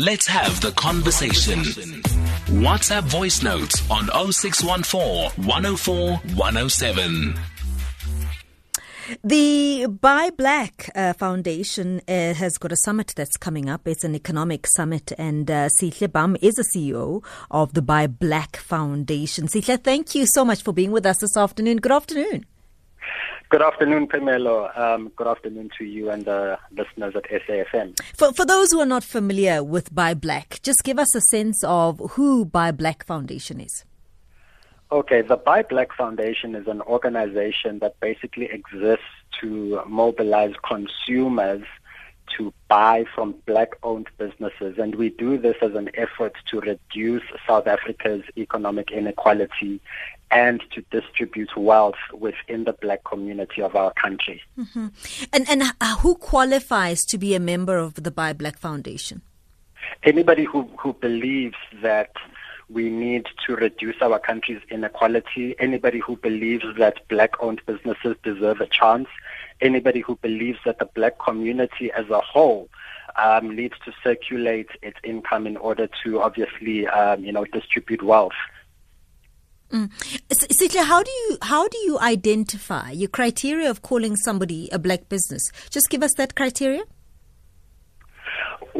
Let's have the conversation. WhatsApp voice notes on 0614 104 107. The Buy Black uh, Foundation uh, has got a summit that's coming up. It's an economic summit, and uh, Bam is a CEO of the Buy Black Foundation. Sihle, thank you so much for being with us this afternoon. Good afternoon. Good afternoon, Pamela. Um, good afternoon to you and the listeners at SAFM. For, for those who are not familiar with Buy Black, just give us a sense of who Buy Black Foundation is. Okay, the Buy Black Foundation is an organization that basically exists to mobilize consumers to buy from black owned businesses. And we do this as an effort to reduce South Africa's economic inequality and to distribute wealth within the black community of our country. Mm-hmm. And, and who qualifies to be a member of the Buy Black Foundation? Anybody who, who believes that we need to reduce our country's inequality. Anybody who believes that black owned businesses deserve a chance, anybody who believes that the black community as a whole um, needs to circulate its income in order to obviously, um, you know, distribute wealth. Mm. Sihle, how do you how do you identify your criteria of calling somebody a black business? Just give us that criteria.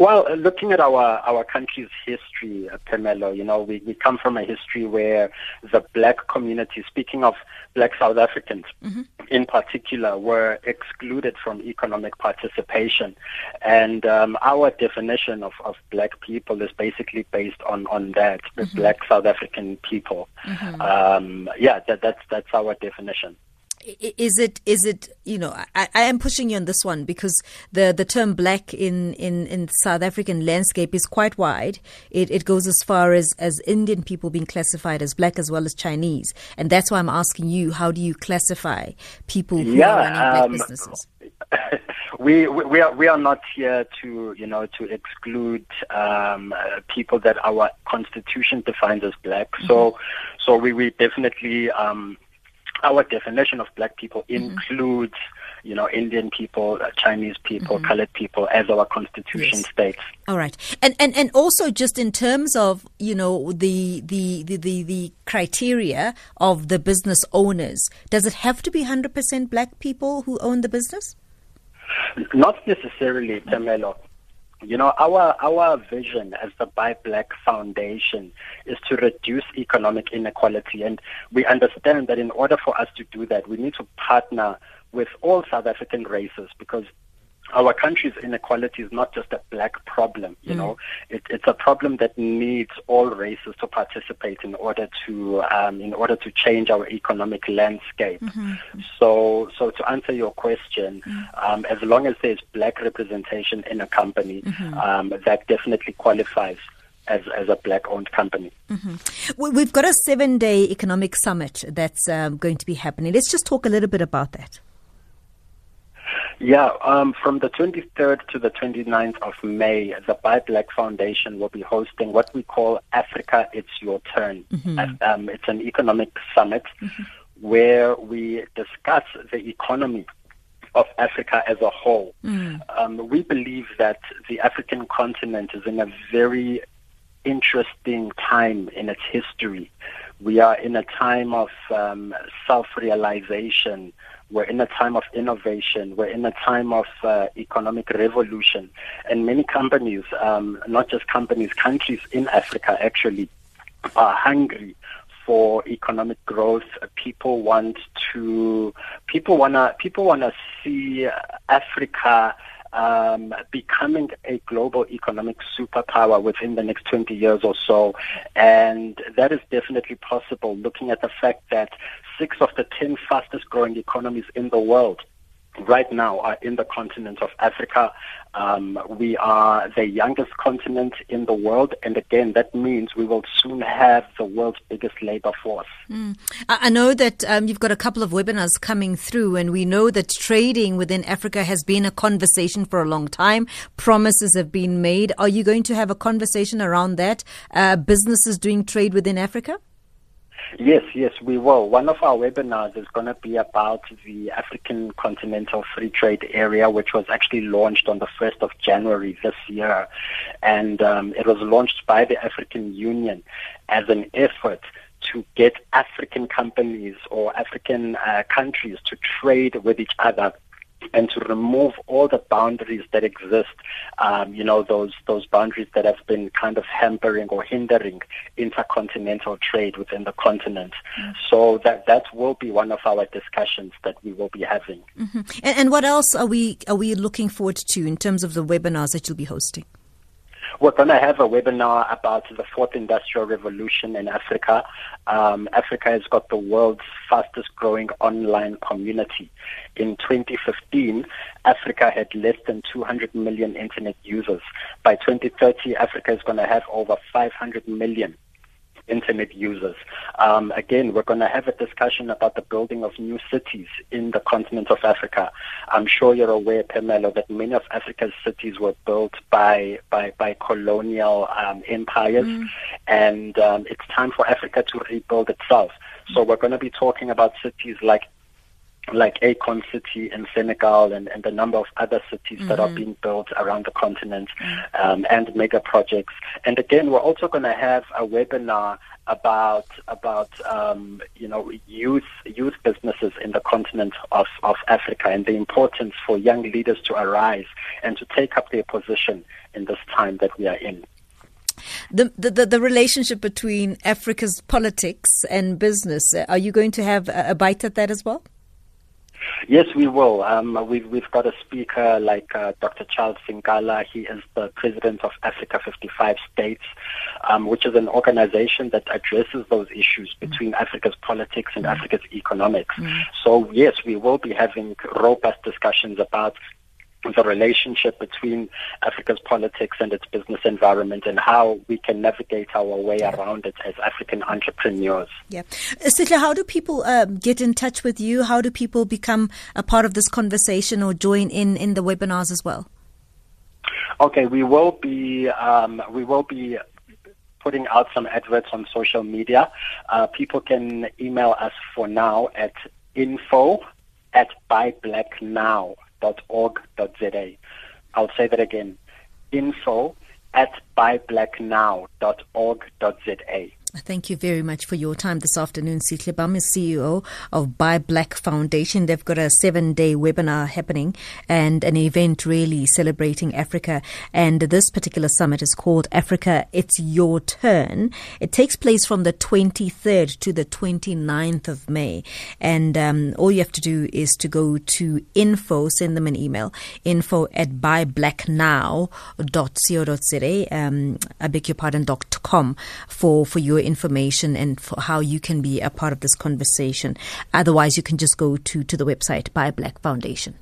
Well, uh, looking at our, our country's history, uh, Pamela, you know, we, we come from a history where the black community, speaking of black South Africans mm-hmm. in particular, were excluded from economic participation. And um, our definition of, of black people is basically based on, on that, the mm-hmm. black South African people. Mm-hmm. Um, yeah, that, that's, that's our definition is it is it you know I, I am pushing you on this one because the the term black in in in South African landscape is quite wide. It it goes as far as as Indian people being classified as black as well as Chinese, and that's why I'm asking you how do you classify people who yeah, are running black um, businesses? we, we are we are not here to you know to exclude um, uh, people that our constitution defines as black. Mm-hmm. So so we we definitely um, our definition of black people mm-hmm. includes, you know, Indian people, uh, Chinese people, mm-hmm. colored people, as our constitution yes. states. All right, and and and also just in terms of you know the the the the, the criteria of the business owners, does it have to be hundred percent black people who own the business? Not necessarily, Tamelo. You know, our our vision as the Buy Black Foundation is to reduce economic inequality, and we understand that in order for us to do that, we need to partner with all South African races because our country's inequality is not just a black problem, you mm. know, it, it's a problem that needs all races to participate in order to um, in order to change our economic landscape. Mm-hmm. So, so to answer your question, mm. um, as long as there's black representation in a company, mm-hmm. um, that definitely qualifies as, as a black owned company. Mm-hmm. We've got a seven day economic summit that's um, going to be happening. Let's just talk a little bit about that. Yeah, um, from the 23rd to the 29th of May, the Buy Black Foundation will be hosting what we call Africa It's Your Turn. Mm-hmm. Um, it's an economic summit mm-hmm. where we discuss the economy of Africa as a whole. Mm. Um, we believe that the African continent is in a very interesting time in its history. We are in a time of um, self realization we're in a time of innovation. We're in a time of uh, economic revolution. And many companies, um, not just companies, countries in Africa actually are hungry for economic growth. People want to, people wanna, people wanna see Africa um, becoming a global economic superpower within the next 20 years or so. And that is definitely possible looking at the fact that six of the 10 fastest growing economies in the world right now are in the continent of Africa. Um, we are the youngest continent in the world, and again, that means we will soon have the world's biggest labor force. Mm. I know that um, you've got a couple of webinars coming through, and we know that trading within Africa has been a conversation for a long time. Promises have been made. Are you going to have a conversation around that? Uh, businesses doing trade within Africa? Yes, yes, we will. One of our webinars is going to be about the African Continental Free Trade Area, which was actually launched on the 1st of January this year. And um, it was launched by the African Union as an effort to get African companies or African uh, countries to trade with each other and to remove all the boundaries that exist, um, you know, those those boundaries that have been kind of hampering or hindering intercontinental trade within the continent. Mm. So that that will be one of our discussions that we will be having. Mm-hmm. And, and what else are we are we looking forward to in terms of the webinars that you'll be hosting? We're going to have a webinar about the fourth industrial revolution in Africa. Um, Africa has got the world's fastest growing online community. In 2015, Africa had less than 200 million internet users. By 2030, Africa is going to have over 500 million internet users. Um, again, we're going to have a discussion about the building of new cities in the continent of Africa. I'm sure you're aware, Pamela, that many of Africa's cities were built by by, by colonial um, empires, mm. and um, it's time for Africa to rebuild itself. So we're going to be talking about cities like like Akon City in Senegal and, and a number of other cities mm-hmm. that are mm-hmm. being built around the continent um, and mega projects. And again, we're also going to have a webinar about about um, you know youth youth businesses in the continent of, of Africa and the importance for young leaders to arise and to take up their position in this time that we are in. The, the, the relationship between Africa's politics and business, are you going to have a, a bite at that as well? Yes, we will. Um, we've, we've got a speaker like uh, Dr. Charles Sinkala. He is the president of Africa 55 States, um, which is an organization that addresses those issues between mm. Africa's politics and mm. Africa's economics. Mm. So, yes, we will be having robust discussions about the relationship between Africa's politics and its business environment and how we can navigate our way around it as African entrepreneurs. Yeah. Sihle, how do people uh, get in touch with you? How do people become a part of this conversation or join in in the webinars as well? Okay, we will be um, we will be putting out some adverts on social media. Uh, people can email us for now at info at buyblacknow I'll say that again. Info at buyblacknow.org.za. Thank you very much for your time this afternoon. Sihle Bam is CEO of Buy Black Foundation. They've got a seven day webinar happening and an event really celebrating Africa. And this particular summit is called Africa It's Your Turn. It takes place from the 23rd to the 29th of May. And um, all you have to do is to go to info, send them an email, info at buyblacknow.co.za, um, I beg your pardon, dot com for, for your information and how you can be a part of this conversation. Otherwise, you can just go to, to the website Buy Black Foundation.